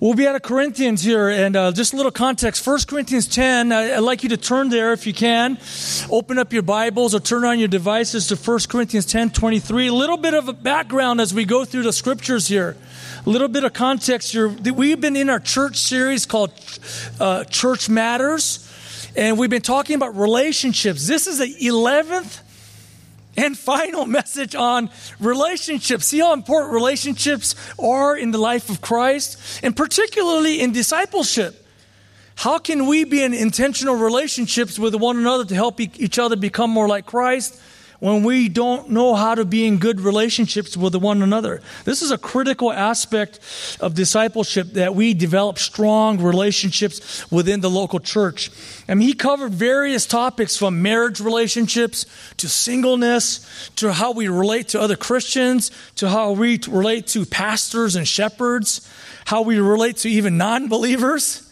We'll be out of Corinthians here, and uh, just a little context. 1 Corinthians 10, I, I'd like you to turn there if you can. Open up your Bibles or turn on your devices to 1 Corinthians 10 23. A little bit of a background as we go through the scriptures here. A little bit of context here. We've been in our church series called uh, Church Matters, and we've been talking about relationships. This is the 11th and final message on relationships. See how important relationships are in the life of Christ, and particularly in discipleship. How can we be in intentional relationships with one another to help each other become more like Christ? When we don't know how to be in good relationships with one another. This is a critical aspect of discipleship that we develop strong relationships within the local church. I mean, he covered various topics from marriage relationships to singleness to how we relate to other Christians to how we relate to pastors and shepherds, how we relate to even non believers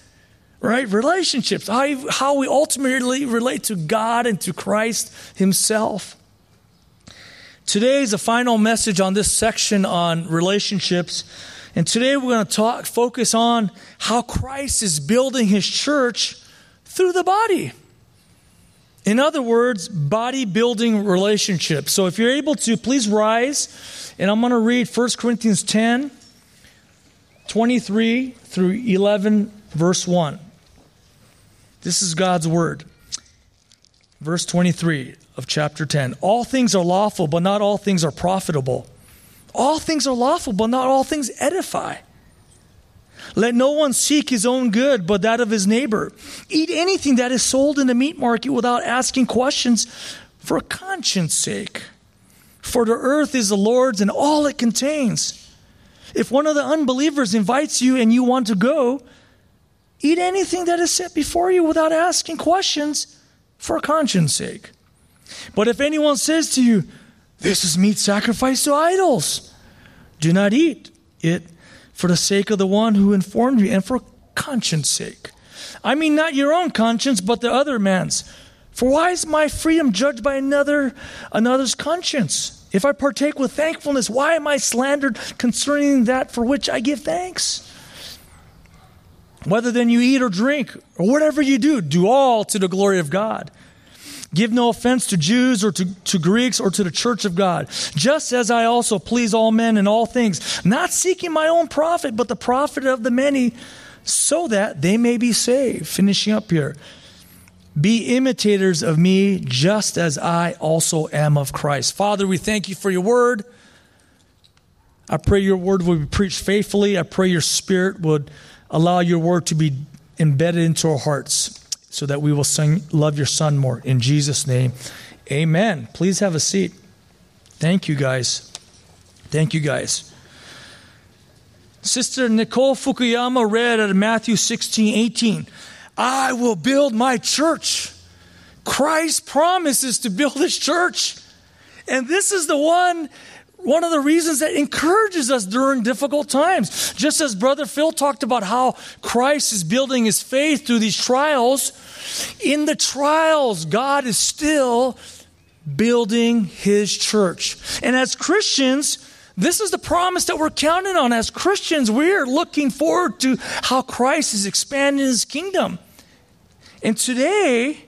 right? Relationships, how, how we ultimately relate to God and to Christ Himself. Today is the final message on this section on relationships. And today we're going to talk, focus on how Christ is building his church through the body. In other words, body building relationships. So if you're able to, please rise. And I'm going to read 1 Corinthians 10, 23 through 11, verse 1. This is God's word. Verse 23 of chapter 10. All things are lawful, but not all things are profitable. All things are lawful, but not all things edify. Let no one seek his own good, but that of his neighbor. Eat anything that is sold in the meat market without asking questions for conscience sake. For the earth is the Lord's and all it contains. If one of the unbelievers invites you and you want to go, eat anything that is set before you without asking questions for conscience sake. But if anyone says to you, This is meat sacrificed to idols, do not eat it for the sake of the one who informed you and for conscience sake. I mean, not your own conscience, but the other man's. For why is my freedom judged by another, another's conscience? If I partake with thankfulness, why am I slandered concerning that for which I give thanks? Whether then you eat or drink, or whatever you do, do all to the glory of God. Give no offense to Jews or to, to Greeks or to the church of God, just as I also please all men in all things, not seeking my own profit, but the profit of the many, so that they may be saved. Finishing up here. Be imitators of me, just as I also am of Christ. Father, we thank you for your word. I pray your word will be preached faithfully. I pray your spirit would allow your word to be embedded into our hearts so that we will sing, love your son more. In Jesus' name, amen. Please have a seat. Thank you, guys. Thank you, guys. Sister Nicole Fukuyama read at Matthew 16, 18, I will build my church. Christ promises to build his church. And this is the one one of the reasons that encourages us during difficult times. Just as Brother Phil talked about how Christ is building his faith through these trials, in the trials, God is still building his church. And as Christians, this is the promise that we're counting on. As Christians, we're looking forward to how Christ is expanding his kingdom. And today,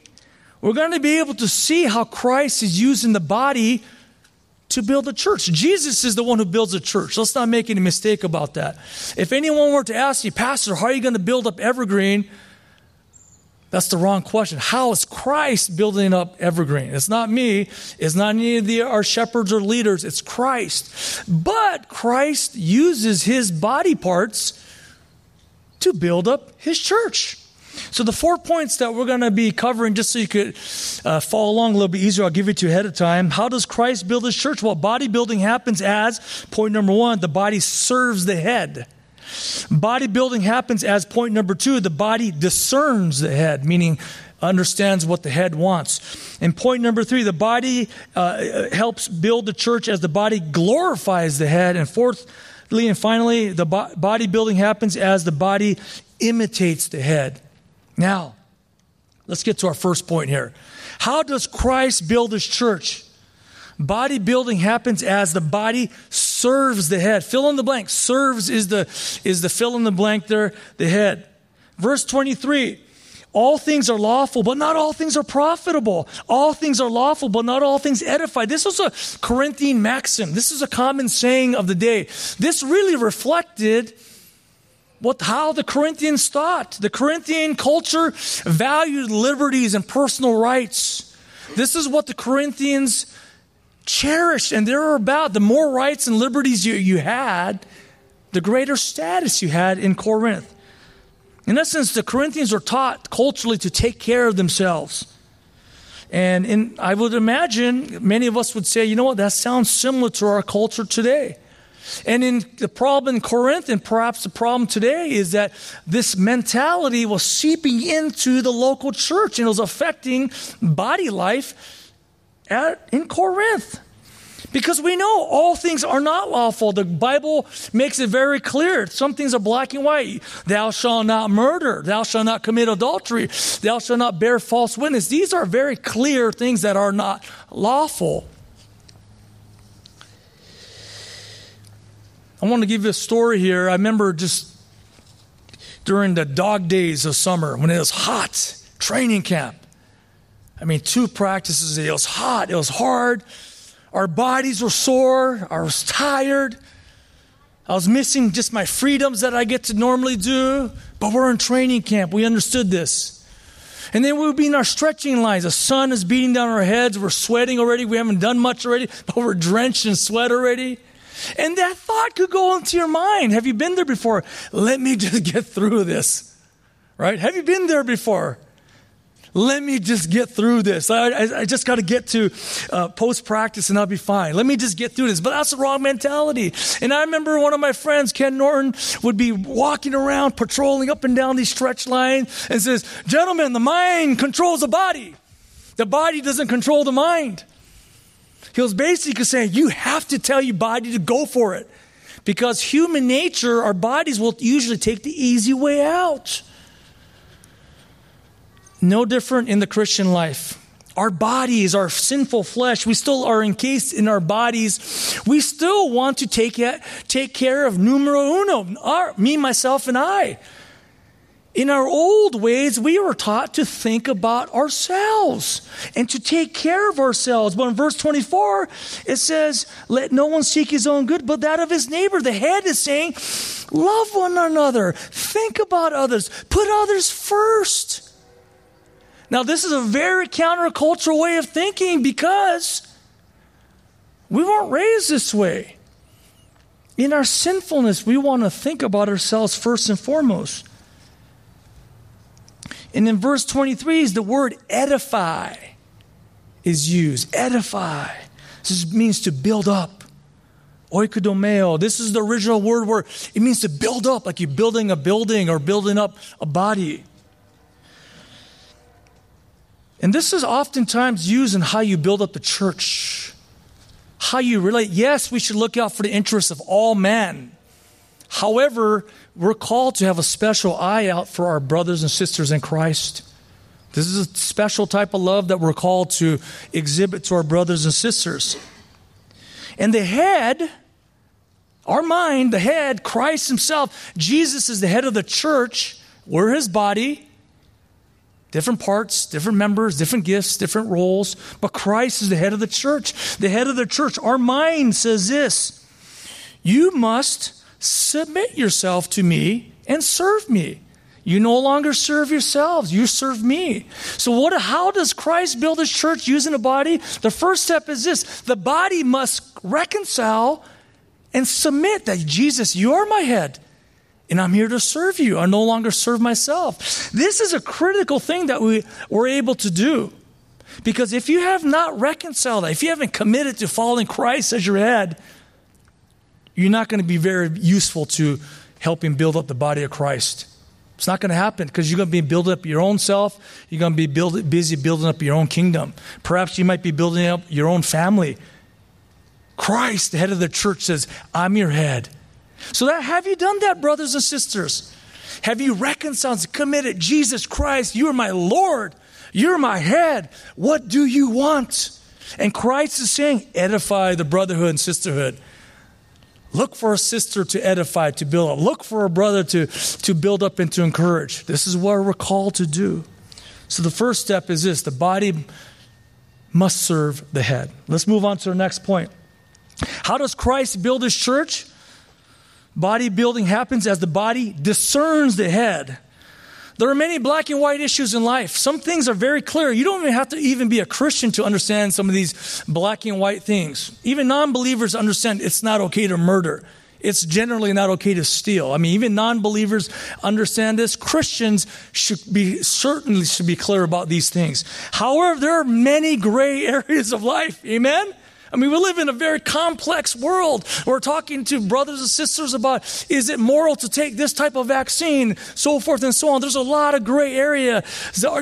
we're going to be able to see how Christ is using the body to build a church. Jesus is the one who builds a church. Let's not make any mistake about that. If anyone were to ask you, Pastor, how are you going to build up Evergreen? That's the wrong question. How is Christ building up Evergreen? It's not me. It's not any of the, our shepherds or leaders. It's Christ. But Christ uses his body parts to build up his church. So, the four points that we're going to be covering, just so you could uh, follow along a little bit easier, I'll give it to you ahead of time. How does Christ build his church? Well, bodybuilding happens as, point number one, the body serves the head. Bodybuilding happens as, point number two, the body discerns the head, meaning understands what the head wants. And point number three, the body uh, helps build the church as the body glorifies the head. And fourthly and finally, the bo- bodybuilding happens as the body imitates the head. Now, let's get to our first point here. How does Christ build his church? Bodybuilding happens as the body serves the head. Fill in the blank. Serves is the, is the fill in the blank there, the head. Verse 23. All things are lawful, but not all things are profitable. All things are lawful, but not all things edify. This was a Corinthian maxim. This is a common saying of the day. This really reflected what, how the Corinthians thought. The Corinthian culture valued liberties and personal rights. This is what the Corinthians cherished, and they were about. The more rights and liberties you, you had, the greater status you had in Corinth. In essence, the Corinthians were taught culturally to take care of themselves. And in, I would imagine many of us would say, you know what, that sounds similar to our culture today. And in the problem in Corinth, and perhaps the problem today, is that this mentality was seeping into the local church and it was affecting body life at, in Corinth. Because we know all things are not lawful. The Bible makes it very clear. Some things are black and white. Thou shalt not murder. Thou shalt not commit adultery. Thou shalt not bear false witness. These are very clear things that are not lawful. I want to give you a story here. I remember just during the dog days of summer when it was hot, training camp. I mean, two practices. It was hot, it was hard. Our bodies were sore, I was tired. I was missing just my freedoms that I get to normally do, but we're in training camp. We understood this. And then we would be in our stretching lines. The sun is beating down our heads. We're sweating already. We haven't done much already, but we're drenched in sweat already. And that thought could go into your mind. Have you been there before? Let me just get through this. Right? Have you been there before? Let me just get through this. I, I, I just got to get to uh, post practice and I'll be fine. Let me just get through this. But that's the wrong mentality. And I remember one of my friends, Ken Norton, would be walking around, patrolling up and down these stretch lines and says, Gentlemen, the mind controls the body, the body doesn't control the mind. He was basically saying, You have to tell your body to go for it. Because human nature, our bodies will usually take the easy way out. No different in the Christian life. Our bodies, our sinful flesh, we still are encased in our bodies. We still want to take, take care of numero uno, our, me, myself, and I. In our old ways, we were taught to think about ourselves and to take care of ourselves. But in verse 24, it says, Let no one seek his own good, but that of his neighbor. The head is saying, Love one another, think about others, put others first. Now, this is a very countercultural way of thinking because we weren't raised this way. In our sinfulness, we want to think about ourselves first and foremost. And in verse 23 is the word edify is used. Edify. This means to build up. Oikodomeo. This is the original word where it means to build up, like you're building a building or building up a body. And this is oftentimes used in how you build up the church, how you relate. Yes, we should look out for the interests of all men. However, we're called to have a special eye out for our brothers and sisters in Christ. This is a special type of love that we're called to exhibit to our brothers and sisters. And the head, our mind, the head, Christ Himself, Jesus is the head of the church. We're His body. Different parts, different members, different gifts, different roles. But Christ is the head of the church. The head of the church. Our mind says this You must submit yourself to me and serve me. You no longer serve yourselves, you serve me. So what how does Christ build his church using a body? The first step is this, the body must reconcile and submit that Jesus, you are my head. And I'm here to serve you. I no longer serve myself. This is a critical thing that we were able to do. Because if you have not reconciled, that, if you haven't committed to following Christ as your head, you're not going to be very useful to helping build up the body of Christ. It's not going to happen because you're going to be building up your own self. You're going to be build, busy building up your own kingdom. Perhaps you might be building up your own family. Christ, the head of the church, says, I'm your head. So that have you done that, brothers and sisters? Have you reconciled, committed, Jesus Christ, you are my Lord, you're my head. What do you want? And Christ is saying, edify the brotherhood and sisterhood. Look for a sister to edify, to build up. Look for a brother to, to build up and to encourage. This is what we're called to do. So the first step is this the body must serve the head. Let's move on to our next point. How does Christ build his church? Bodybuilding happens as the body discerns the head. There are many black and white issues in life. Some things are very clear. You don't even have to even be a Christian to understand some of these black and white things. Even non believers understand it's not okay to murder. It's generally not okay to steal. I mean, even non believers understand this. Christians should be certainly should be clear about these things. However, there are many gray areas of life. Amen? I mean, we live in a very complex world. We're talking to brothers and sisters about is it moral to take this type of vaccine, so forth and so on. There's a lot of gray area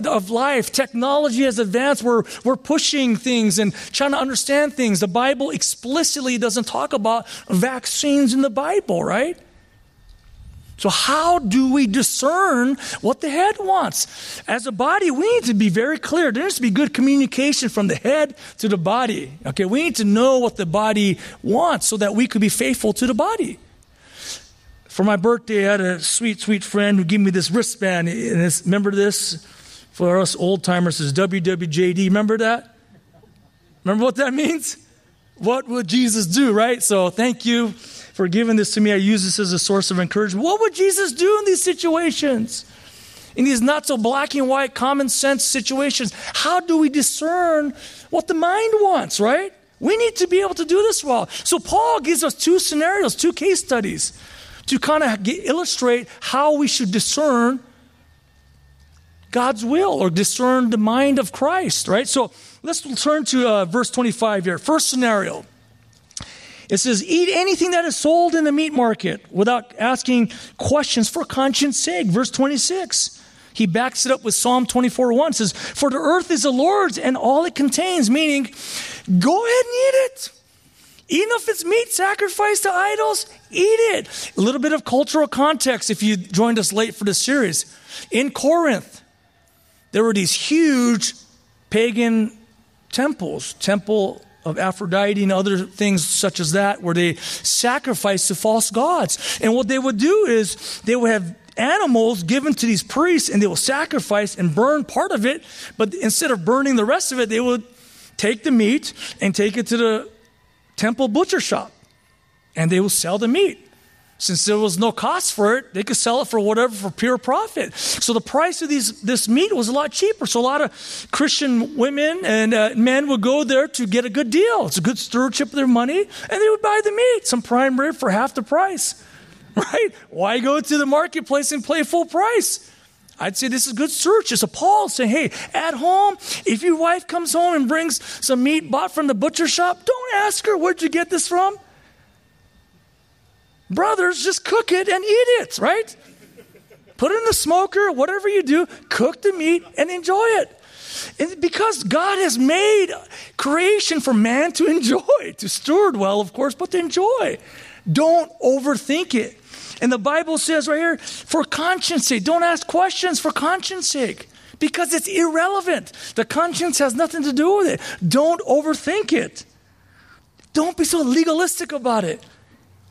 of life. Technology has advanced. We're, we're pushing things and trying to understand things. The Bible explicitly doesn't talk about vaccines in the Bible, right? So, how do we discern what the head wants? As a body, we need to be very clear. There needs to be good communication from the head to the body. Okay, we need to know what the body wants so that we could be faithful to the body. For my birthday, I had a sweet, sweet friend who gave me this wristband. And remember this? For us old timers, is WWJD. Remember that? Remember what that means? What would Jesus do, right? So, thank you for giving this to me. I use this as a source of encouragement. What would Jesus do in these situations? In these not so black and white, common sense situations, how do we discern what the mind wants, right? We need to be able to do this well. So, Paul gives us two scenarios, two case studies to kind of illustrate how we should discern God's will or discern the mind of Christ, right? So, let's turn to uh, verse 25 here. First scenario. It says, Eat anything that is sold in the meat market without asking questions for conscience sake. Verse 26. He backs it up with Psalm 24 1 says, For the earth is the Lord's and all it contains, meaning, go ahead and eat it. Even if it's meat sacrificed to idols, eat it. A little bit of cultural context if you joined us late for this series. In Corinth, there were these huge pagan temples, temple of Aphrodite and other things such as that, where they sacrificed to false gods. And what they would do is they would have animals given to these priests and they will sacrifice and burn part of it, but instead of burning the rest of it, they would take the meat and take it to the temple butcher shop and they will sell the meat. Since there was no cost for it, they could sell it for whatever for pure profit. So the price of these this meat was a lot cheaper. So a lot of Christian women and uh, men would go there to get a good deal. It's a good stewardship of their money, and they would buy the meat, some prime rib for half the price. Right? Why go to the marketplace and pay full price? I'd say this is good stewardship. So Paul saying, hey, at home, if your wife comes home and brings some meat bought from the butcher shop, don't ask her where'd you get this from. Brothers, just cook it and eat it, right? Put it in the smoker, whatever you do, cook the meat and enjoy it. And because God has made creation for man to enjoy, to steward well, of course, but to enjoy. Don't overthink it. And the Bible says right here, for conscience sake, don't ask questions for conscience sake because it's irrelevant. The conscience has nothing to do with it. Don't overthink it. Don't be so legalistic about it.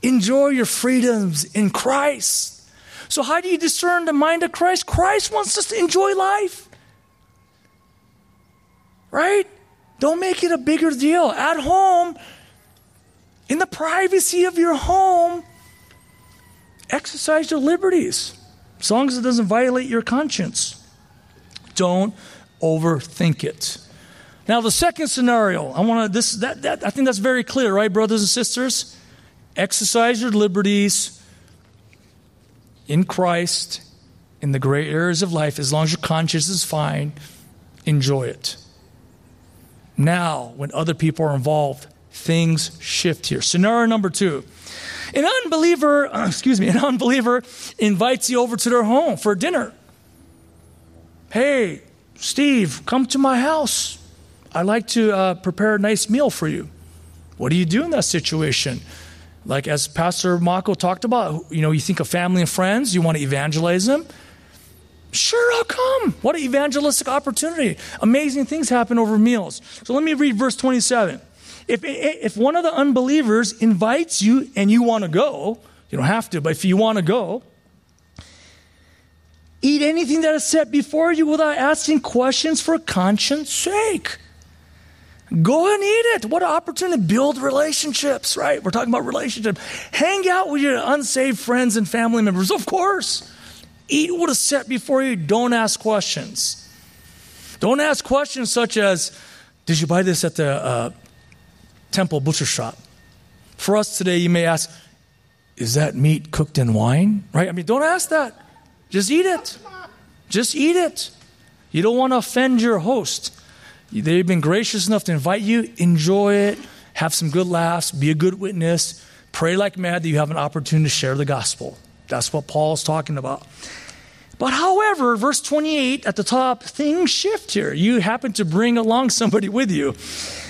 Enjoy your freedoms in Christ. So, how do you discern the mind of Christ? Christ wants us to enjoy life. Right? Don't make it a bigger deal. At home, in the privacy of your home, exercise your liberties as long as it doesn't violate your conscience. Don't overthink it. Now, the second scenario, I want to this that, that I think that's very clear, right, brothers and sisters? Exercise your liberties in Christ in the gray areas of life, as long as your conscience is fine, enjoy it. Now, when other people are involved, things shift here. Scenario number two. An unbeliever, excuse me, an unbeliever invites you over to their home for dinner. Hey, Steve, come to my house. I'd like to uh, prepare a nice meal for you. What do you do in that situation? Like as Pastor Mako talked about, you know, you think of family and friends, you want to evangelize them. Sure, I'll come. What an evangelistic opportunity. Amazing things happen over meals. So let me read verse 27. If, if one of the unbelievers invites you and you want to go, you don't have to, but if you want to go, eat anything that is set before you without asking questions for conscience sake. Go and eat it. What an opportunity to build relationships, right? We're talking about relationships. Hang out with your unsaved friends and family members, of course. Eat what is set before you. Don't ask questions. Don't ask questions such as, Did you buy this at the uh, temple butcher shop? For us today, you may ask, Is that meat cooked in wine? Right? I mean, don't ask that. Just eat it. Just eat it. You don't want to offend your host. They've been gracious enough to invite you. Enjoy it. Have some good laughs. Be a good witness. Pray like mad that you have an opportunity to share the gospel. That's what Paul's talking about. But however, verse 28 at the top, things shift here. You happen to bring along somebody with you.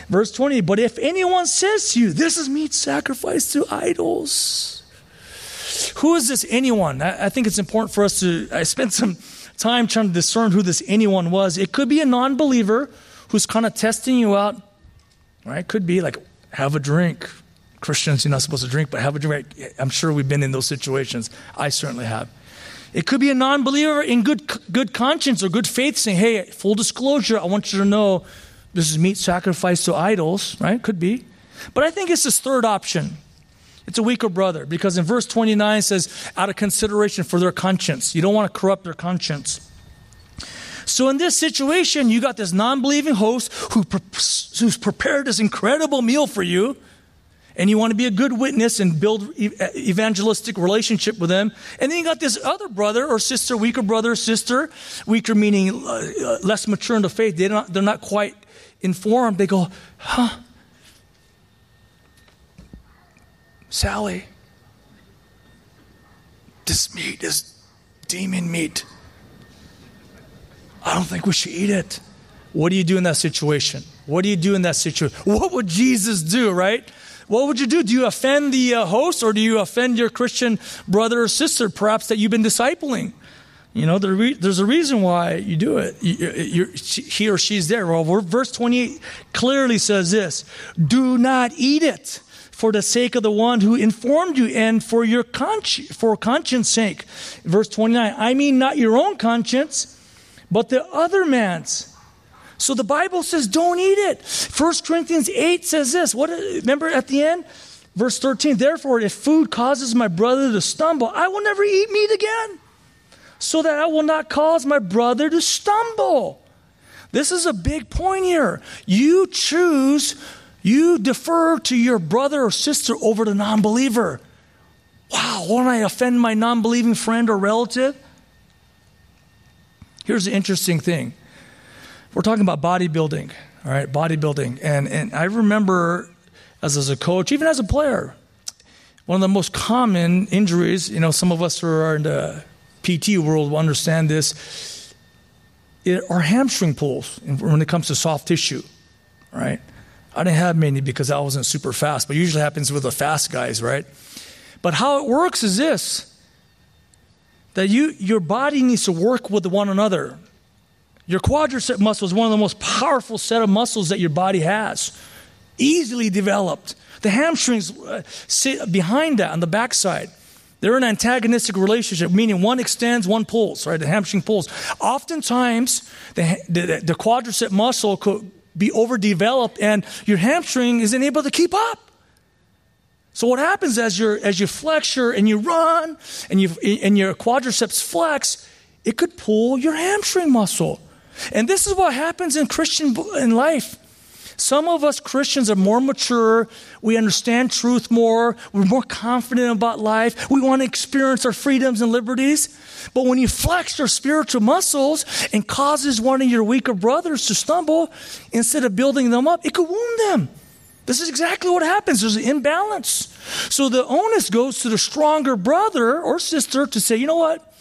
Verse 20, but if anyone says to you, this is meat sacrificed to idols. Who is this anyone? I, think it's important for us to, I spent some time trying to discern who this anyone was. It could be a non believer who's kind of testing you out, right? Could be like, have a drink. Christians, you're not supposed to drink, but have a drink. I'm sure we've been in those situations. I certainly have. It could be a non believer in good, good conscience or good faith saying, hey, full disclosure, I want you to know this is meat sacrificed to idols, right? Could be. But I think it's this third option. It's a weaker brother because in verse 29 it says, out of consideration for their conscience. You don't want to corrupt their conscience. So in this situation, you got this non believing host who, who's prepared this incredible meal for you and you want to be a good witness and build evangelistic relationship with them. And then you got this other brother or sister, weaker brother or sister, weaker meaning uh, uh, less mature in the faith. They're not, they're not quite informed. They go, huh? Sally, this meat is demon meat. I don't think we should eat it. What do you do in that situation? What do you do in that situation? What would Jesus do, right? What would you do? Do you offend the uh, host or do you offend your Christian brother or sister, perhaps that you've been discipling? You know, there's a reason why you do it. You, he or she's there. Well, verse 28 clearly says this Do not eat it for the sake of the one who informed you and for your consci- for conscience sake. Verse 29 I mean, not your own conscience, but the other man's. So the Bible says don't eat it. 1 Corinthians 8 says this. What remember at the end? Verse 13, therefore, if food causes my brother to stumble, I will never eat meat again, so that I will not cause my brother to stumble. This is a big point here. You choose, you defer to your brother or sister over the non believer. Wow, won't I offend my non believing friend or relative? Here's the interesting thing we're talking about bodybuilding, all right, bodybuilding. And, and I remember as, as a coach, even as a player, one of the most common injuries, you know, some of us who are in the PT world will understand this, are hamstring pulls when it comes to soft tissue, right? I didn't have many because I wasn't super fast, but usually happens with the fast guys, right? But how it works is this that you, your body needs to work with one another. Your quadricep muscle is one of the most powerful set of muscles that your body has, easily developed. The hamstrings uh, sit behind that on the backside. They're an antagonistic relationship, meaning one extends, one pulls, right? The hamstring pulls. Oftentimes, the, the, the quadricep muscle could be overdeveloped and your hamstring isn't able to keep up. So what happens as, you as you flex your, and you run and, you, and your quadriceps flex, it could pull your hamstring muscle. And this is what happens in Christian in life. Some of us Christians are more mature. We understand truth more. We're more confident about life. We want to experience our freedoms and liberties. But when you flex your spiritual muscles and causes one of your weaker brothers to stumble, instead of building them up, it could wound them. This is exactly what happens. There's an imbalance. So the onus goes to the stronger brother or sister to say, you know what?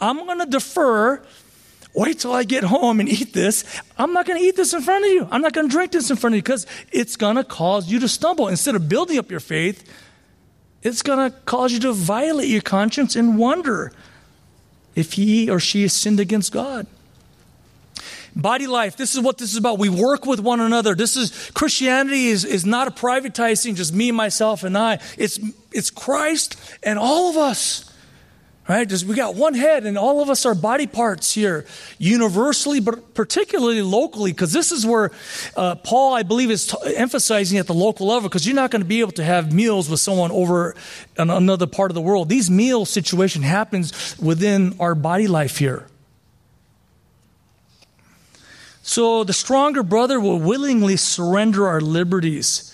I'm going to defer wait till I get home and eat this. I'm not going to eat this in front of you. I'm not going to drink this in front of you because it's going to cause you to stumble. Instead of building up your faith, it's going to cause you to violate your conscience and wonder. if he or she has sinned against God. Body life, this is what this is about. We work with one another. This is Christianity is, is not a privatizing, just me, myself, and I. It's it's Christ and all of us. Right? Just we got one head and all of us are body parts here, universally, but particularly locally, because this is where uh, Paul, I believe, is t- emphasizing at the local level, because you're not going to be able to have meals with someone over in another part of the world. These meal situation happens within our body life here. So the stronger brother will willingly surrender our liberties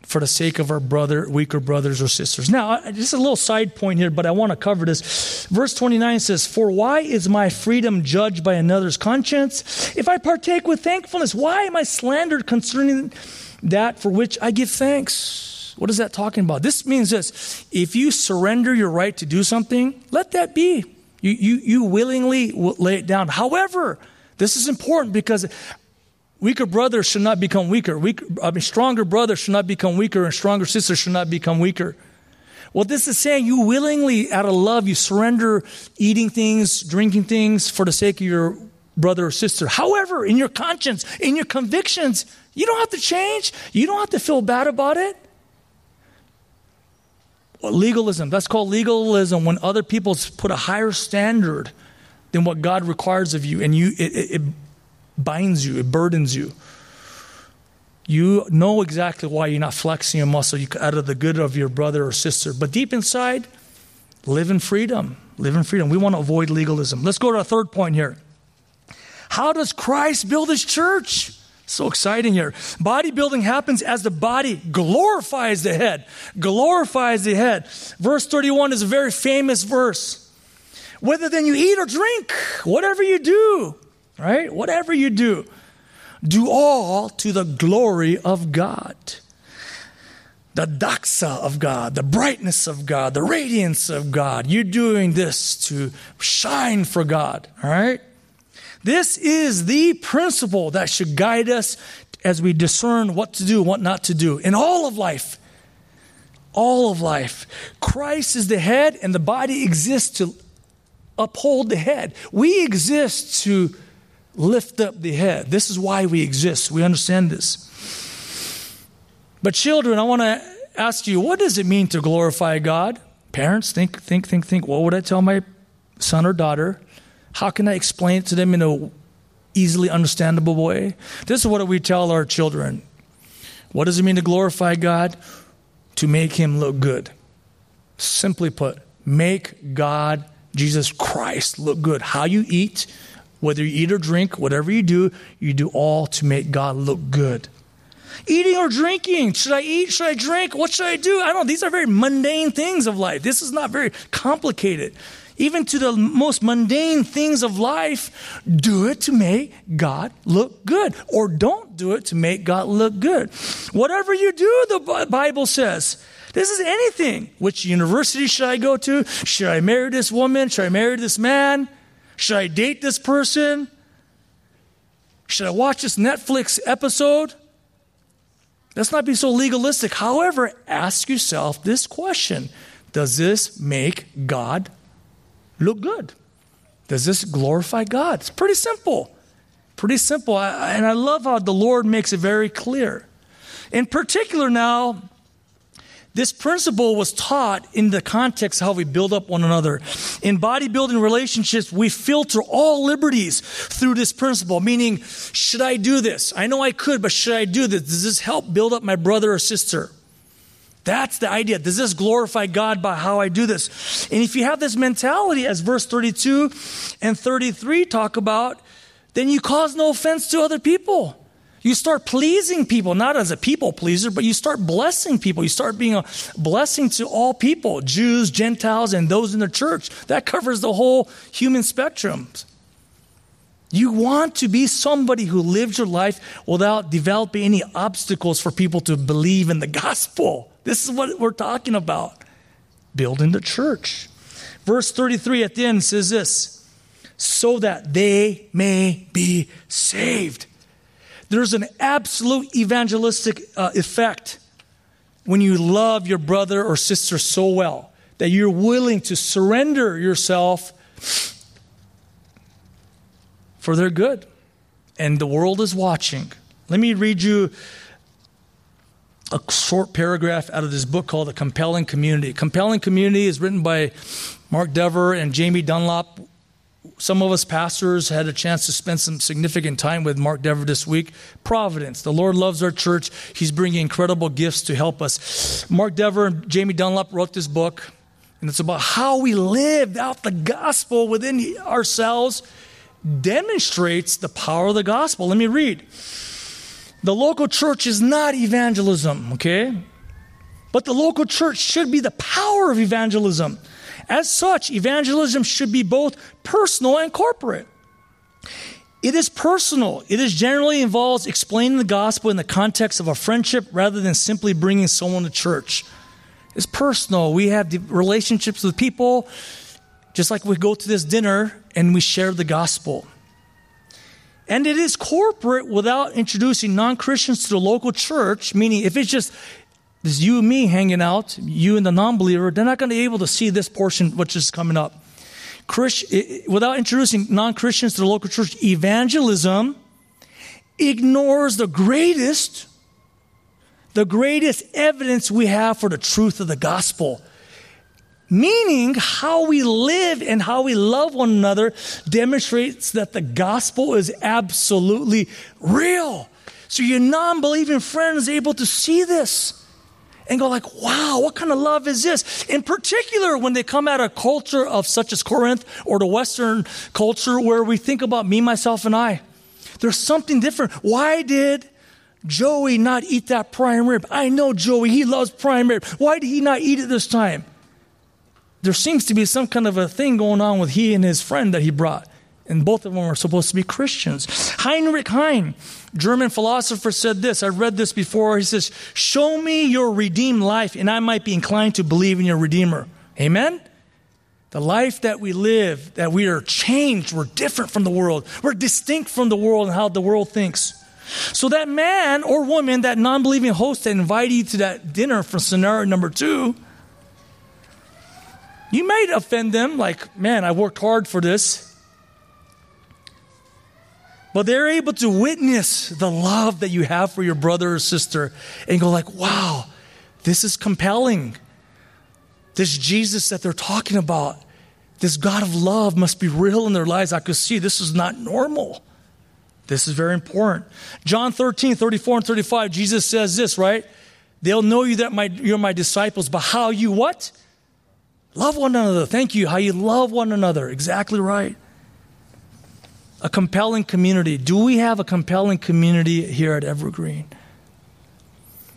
for the sake of our brother, weaker brothers or sisters. Now, just a little side point here, but I want to cover this. Verse 29 says, For why is my freedom judged by another's conscience? If I partake with thankfulness, why am I slandered concerning that for which I give thanks? What is that talking about? This means this if you surrender your right to do something, let that be. You, you, you willingly lay it down. However, this is important because weaker brothers should not become weaker. weaker I mean, stronger brothers should not become weaker, and stronger sisters should not become weaker. Well, this is saying you willingly, out of love, you surrender eating things, drinking things for the sake of your brother or sister. However, in your conscience, in your convictions, you don't have to change. You don't have to feel bad about it. Well, legalism, that's called legalism when other people put a higher standard than what God requires of you, and you it, it, it binds you, it burdens you. You know exactly why you're not flexing your muscle you, out of the good of your brother or sister. But deep inside, live in freedom. Live in freedom. We want to avoid legalism. Let's go to our third point here. How does Christ build his church? So exciting here. Bodybuilding happens as the body glorifies the head. Glorifies the head. Verse 31 is a very famous verse. Whether then you eat or drink, whatever you do, right? Whatever you do, do all to the glory of God. The doxa of God, the brightness of God, the radiance of God. You're doing this to shine for God, all right? This is the principle that should guide us as we discern what to do, what not to do in all of life. All of life. Christ is the head, and the body exists to uphold the head. We exist to lift up the head. This is why we exist. We understand this. But children, I want to ask you, what does it mean to glorify God? Parents, think, think, think, think. What would I tell my son or daughter? How can I explain it to them in a easily understandable way? This is what we tell our children. What does it mean to glorify God? To make him look good. Simply put, make God Jesus Christ look good. How you eat, whether you eat or drink, whatever you do, you do all to make God look good. Eating or drinking, should I eat? Should I drink? What should I do? I don't know. These are very mundane things of life. This is not very complicated. Even to the most mundane things of life, do it to make God look good, or don't do it to make God look good. Whatever you do, the Bible says, this is anything. Which university should I go to? Should I marry this woman? Should I marry this man? Should I date this person? Should I watch this Netflix episode? Let's not be so legalistic. However, ask yourself this question Does this make God look good? Does this glorify God? It's pretty simple. Pretty simple. I, and I love how the Lord makes it very clear. In particular, now, this principle was taught in the context of how we build up one another. In bodybuilding relationships, we filter all liberties through this principle, meaning, should I do this? I know I could, but should I do this? Does this help build up my brother or sister? That's the idea. Does this glorify God by how I do this? And if you have this mentality, as verse 32 and 33 talk about, then you cause no offense to other people. You start pleasing people, not as a people pleaser, but you start blessing people. You start being a blessing to all people Jews, Gentiles, and those in the church. That covers the whole human spectrum. You want to be somebody who lives your life without developing any obstacles for people to believe in the gospel. This is what we're talking about building the church. Verse 33 at the end says this so that they may be saved. There's an absolute evangelistic uh, effect when you love your brother or sister so well that you're willing to surrender yourself for their good. And the world is watching. Let me read you a short paragraph out of this book called A Compelling Community. Compelling Community is written by Mark Dever and Jamie Dunlop. Some of us pastors had a chance to spend some significant time with Mark Dever this week. Providence. The Lord loves our church. He's bringing incredible gifts to help us. Mark Dever and Jamie Dunlop wrote this book, and it's about how we lived out the gospel within ourselves demonstrates the power of the gospel. Let me read. The local church is not evangelism, okay? But the local church should be the power of evangelism. As such, evangelism should be both personal and corporate. It is personal. It is generally involves explaining the gospel in the context of a friendship rather than simply bringing someone to church. It's personal. We have relationships with people, just like we go to this dinner and we share the gospel. And it is corporate without introducing non Christians to the local church, meaning if it's just this you and me hanging out, you and the non believer, they're not going to be able to see this portion which is coming up. Christ, without introducing non Christians to the local church, evangelism ignores the greatest, the greatest evidence we have for the truth of the gospel. Meaning, how we live and how we love one another demonstrates that the gospel is absolutely real. So your non-believing friend is able to see this and go like, wow, what kind of love is this? In particular, when they come out of culture of such as Corinth or the Western culture where we think about me, myself, and I. There's something different. Why did Joey not eat that prime rib? I know Joey, he loves prime rib. Why did he not eat it this time? there seems to be some kind of a thing going on with he and his friend that he brought. And both of them are supposed to be Christians. Heinrich Heine, German philosopher, said this. I read this before. He says, Show me your redeemed life, and I might be inclined to believe in your Redeemer. Amen? The life that we live, that we are changed, we're different from the world. We're distinct from the world and how the world thinks. So that man or woman, that non believing host that invited you to that dinner from scenario number two, you might offend them, like, man, I worked hard for this. But they're able to witness the love that you have for your brother or sister and go like, wow, this is compelling. This Jesus that they're talking about, this God of love must be real in their lives. I could see this is not normal. This is very important. John 13, 34 and 35, Jesus says this, right? They'll know you that my, you're my disciples, but how you what? Love one another. Thank you. How you love one another. Exactly right. A compelling community. Do we have a compelling community here at Evergreen?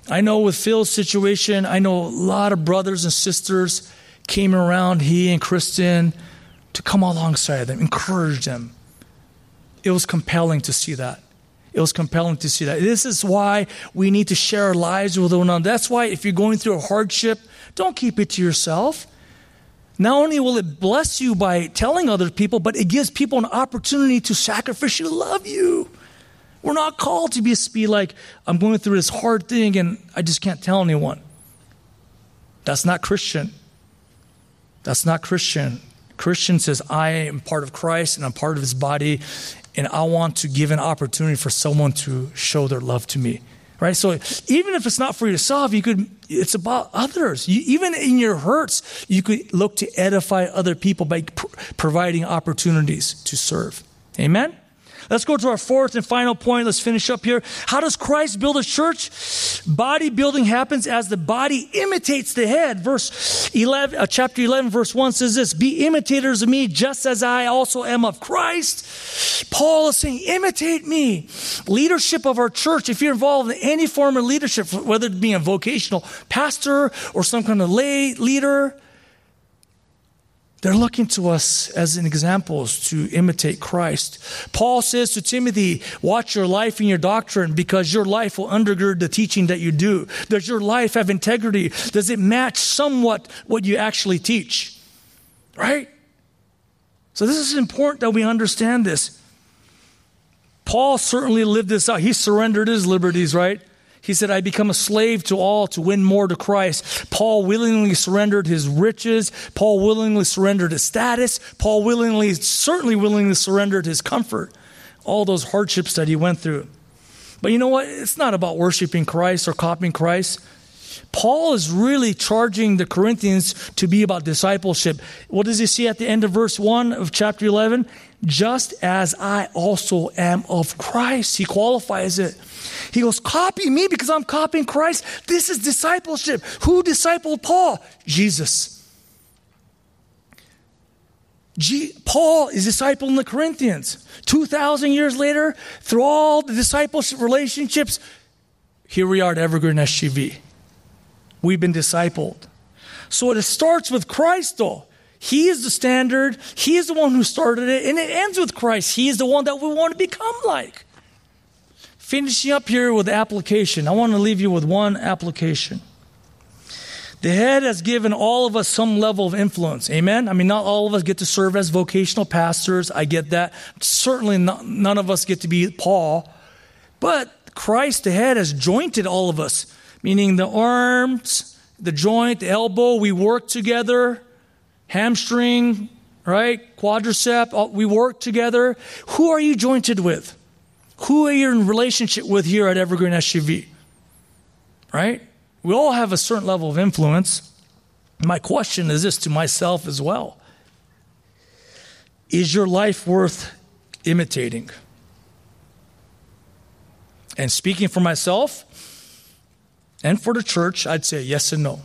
I know with Phil's situation, I know a lot of brothers and sisters came around, he and Kristen, to come alongside them, encourage them. It was compelling to see that. It was compelling to see that. This is why we need to share our lives with one another. That's why if you're going through a hardship, don't keep it to yourself. Not only will it bless you by telling other people, but it gives people an opportunity to sacrificially love you. We're not called to be, be like, I'm going through this hard thing and I just can't tell anyone. That's not Christian. That's not Christian. Christian says, I am part of Christ and I'm part of his body, and I want to give an opportunity for someone to show their love to me right? So even if it's not for yourself, you could, it's about others. You, even in your hurts, you could look to edify other people by pr- providing opportunities to serve. Amen? Let's go to our fourth and final point. Let's finish up here. How does Christ build a church? Body building happens as the body imitates the head. Verse 11, uh, chapter 11, verse 1 says this Be imitators of me, just as I also am of Christ. Paul is saying, Imitate me. Leadership of our church, if you're involved in any form of leadership, whether it be a vocational pastor or some kind of lay leader, they're looking to us as examples to imitate Christ. Paul says to Timothy, watch your life and your doctrine because your life will undergird the teaching that you do. Does your life have integrity? Does it match somewhat what you actually teach? Right? So this is important that we understand this. Paul certainly lived this out. He surrendered his liberties, right? He said, I become a slave to all to win more to Christ. Paul willingly surrendered his riches. Paul willingly surrendered his status. Paul willingly, certainly willingly surrendered his comfort. All those hardships that he went through. But you know what? It's not about worshiping Christ or copying Christ. Paul is really charging the Corinthians to be about discipleship. What does he see at the end of verse 1 of chapter 11? Just as I also am of Christ. He qualifies it. He goes, Copy me because I'm copying Christ. This is discipleship. Who discipled Paul? Jesus. G- Paul is discipling the Corinthians. 2,000 years later, through all the discipleship relationships, here we are at Evergreen SGV. We've been discipled. So it starts with Christ, though. He is the standard. He is the one who started it. And it ends with Christ. He is the one that we want to become like. Finishing up here with application, I want to leave you with one application. The head has given all of us some level of influence. Amen? I mean, not all of us get to serve as vocational pastors. I get that. Certainly, not, none of us get to be Paul. But Christ, the head, has jointed all of us, meaning the arms, the joint, the elbow, we work together, hamstring, right? Quadricep, we work together. Who are you jointed with? Who are you in relationship with here at Evergreen SGV? Right? We all have a certain level of influence. My question is this to myself as well Is your life worth imitating? And speaking for myself and for the church, I'd say yes and no.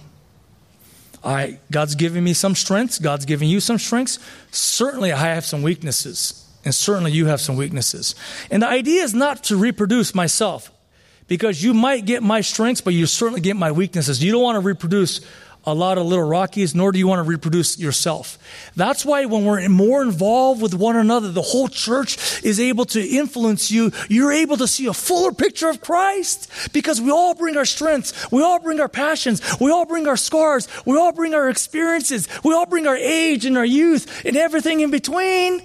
I, God's given me some strengths. God's giving you some strengths. Certainly, I have some weaknesses. And certainly you have some weaknesses. And the idea is not to reproduce myself because you might get my strengths, but you certainly get my weaknesses. You don't want to reproduce a lot of little Rockies, nor do you want to reproduce yourself. That's why when we're more involved with one another, the whole church is able to influence you. You're able to see a fuller picture of Christ because we all bring our strengths. We all bring our passions. We all bring our scars. We all bring our experiences. We all bring our age and our youth and everything in between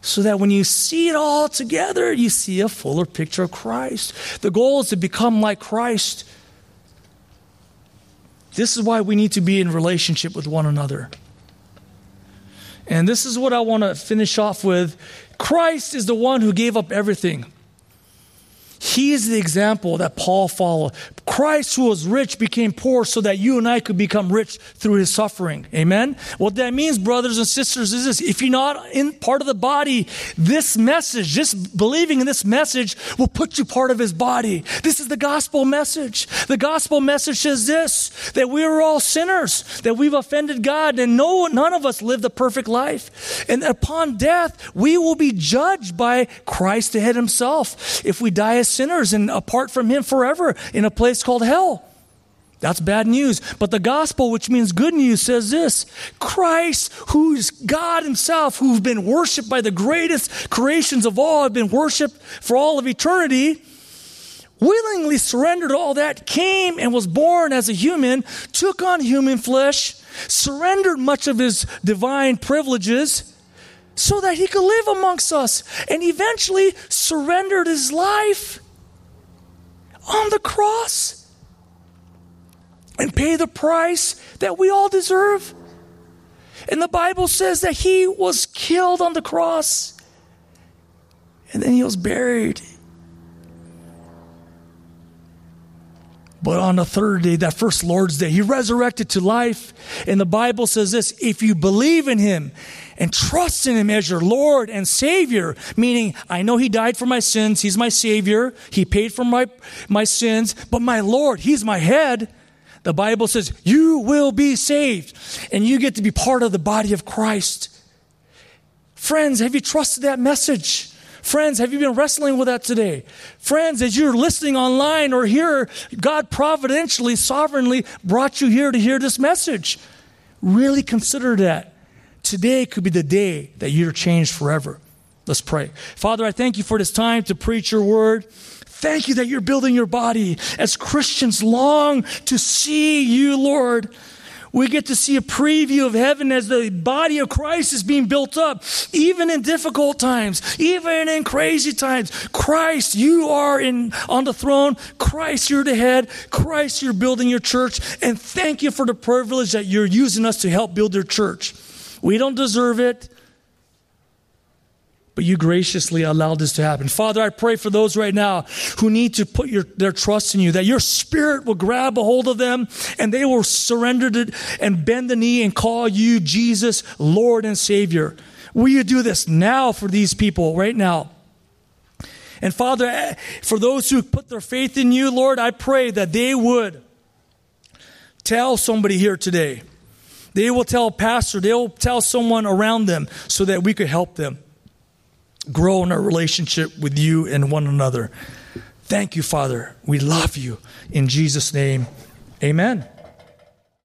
so that when you see it all together, you see a fuller picture of Christ. The goal is to become like Christ. This is why we need to be in relationship with one another. And this is what I want to finish off with. Christ is the one who gave up everything. He is the example that Paul followed. Christ, who was rich, became poor so that you and I could become rich through his suffering. Amen? What that means, brothers and sisters, is this if you're not in part of the body, this message, just believing in this message, will put you part of his body. This is the gospel message. The gospel message is this that we are all sinners, that we've offended God, and no, none of us lived a perfect life. And upon death, we will be judged by Christ ahead himself. If we die as sinners and apart from Him forever in a place called hell. That's bad news. But the gospel, which means good news, says this Christ, who's God Himself, who's been worshiped by the greatest creations of all, have been worshiped for all of eternity, willingly surrendered all that, came and was born as a human, took on human flesh, surrendered much of His divine privileges so that He could live amongst us, and eventually surrendered His life on the cross and pay the price that we all deserve. And the Bible says that he was killed on the cross and then he was buried. But on the third day, that first Lord's Day, he resurrected to life. And the Bible says this if you believe in him and trust in him as your Lord and Savior, meaning I know he died for my sins, he's my Savior, he paid for my, my sins, but my Lord, he's my head. The Bible says you will be saved and you get to be part of the body of Christ. Friends, have you trusted that message? Friends, have you been wrestling with that today? Friends, as you're listening online or here, God providentially, sovereignly brought you here to hear this message. Really consider that. Today could be the day that you're changed forever. Let's pray. Father, I thank you for this time to preach your word. Thank you that you're building your body as Christians long to see you, Lord. We get to see a preview of heaven as the body of Christ is being built up, even in difficult times, even in crazy times. Christ, you are in on the throne. Christ, you're the head. Christ, you're building your church. And thank you for the privilege that you're using us to help build your church. We don't deserve it but you graciously allowed this to happen. Father, I pray for those right now who need to put your, their trust in you, that your spirit will grab a hold of them and they will surrender to, and bend the knee and call you Jesus, Lord and Savior. Will you do this now for these people right now? And Father, eh, for those who put their faith in you, Lord, I pray that they would tell somebody here today. They will tell a pastor, they will tell someone around them so that we could help them grow in our relationship with you and one another. Thank you, Father. We love you. In Jesus' name, amen.